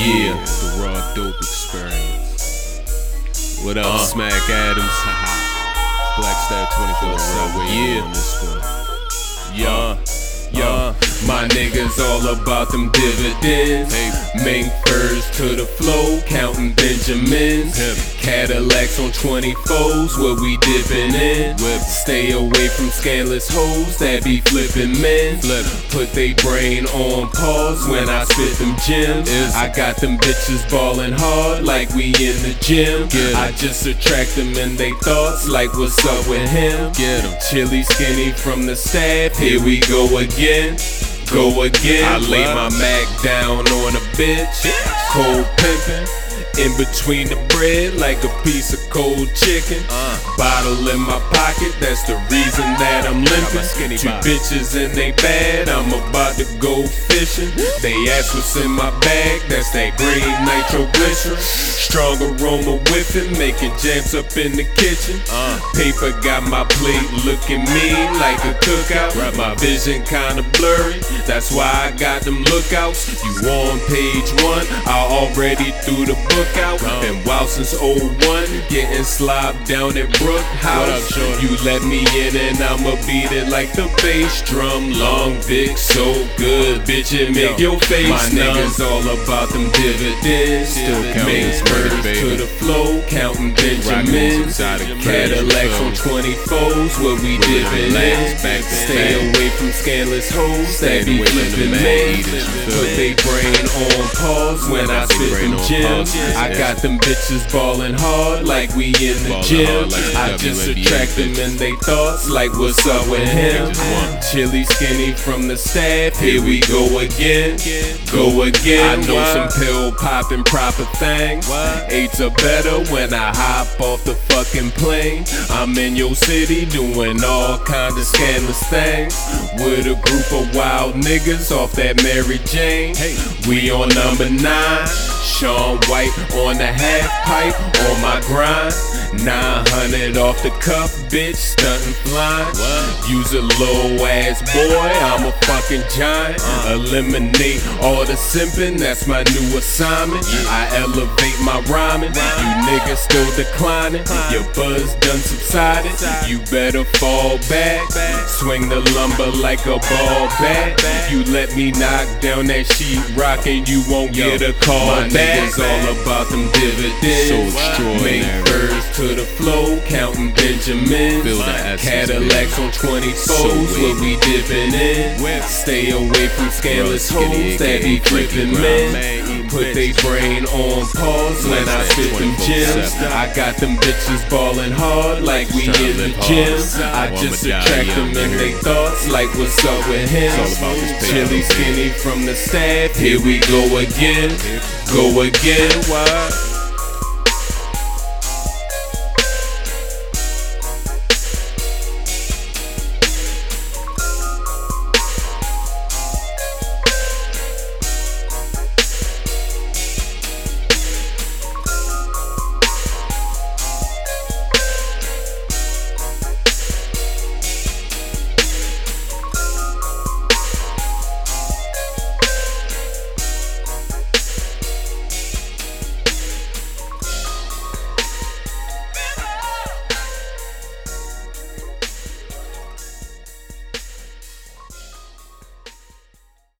Yeah. The raw dope experience. What up, Uh. Smack Adams? Black Star 24 Subway Yeah. on this one. Yeah, yeah. My niggas all about them dividends. Make first to the flow, counting Benjamins. Cadillacs on 24s, where we dipping in. Stay away from scandalous hoes that be flipping men. Put they brain on pause when I spit them gems. I got them bitches ballin' hard like we in the gym. I just attract them in they thoughts like what's up with him. Get skinny from the staff, here we go again. Go again. I lay my Mac down on a bitch. Cold pimpin'. In between the bread, like a piece of cold chicken. Uh. Bottle in my pocket, that's the reason that I'm limping. skinny Two bitches and they bad, I'm about to go fishing. They ask what's in my bag, that's that green nitroglycerin. Strong aroma whiffing, making jams up in the kitchen. Uh. Paper got my plate looking mean like a cookout. Right, My vision kinda blurry, that's why I got them lookouts. You on page one, I already threw the book out. Gone. Been wild since 01, getting slopped down at Brook House. What up. You let me in and I'ma beat it like the bass drum. Long dick, so good, bitch, it make Yo, your face my numb. niggas all about them dividends. Still counting Make this murder, birds baby. to the flow, counting Benjamins. Cadillacs on uh, 24s, where we Where we in. back to Stay back. away from scandalous hoes that be away from the flipping men. eaters, you feel Put they brain on pause when I spit them gems. I got them bitches ballin' hard like we in the gym. like I just attract them in they thoughts like what's up with him. Chili skinny from the staff, here we go again. Go again. I know some pill popping proper things. Eights are better when I hop off the fucking plane. I'm in your city doing all kind of scandalous things. With a group of wild niggas off that Mary Jane. Hey. We on number nine. Shaun White on the half pipe on my grind. 900 off the cuff, bitch, stuntin' flying. Use a low ass boy, I'm a fucking giant. Uh. Eliminate all the simping, that's my new assignment. I elevate my rhyming. You niggas still declining. Your buzz done subsided. You better fall back. Swing the lumber like a ball bat. If you let me knock down that sheet rock and you won't Yo, get a call my back. niggas all about them dividends. So. Make birds to the flow, counting Benjamins. Cadillacs on 24s, So where we dipping in. Whip. Stay away from skinny, hoes that be flipping men. Put they brain on pause when I spit them 24/7. gems. I got them bitches ballin' hard like we in the gym. I just attract them in they thoughts like what's up with him. It's all about this paper, Chili skinny from the staff. Here we go again. Go again. What?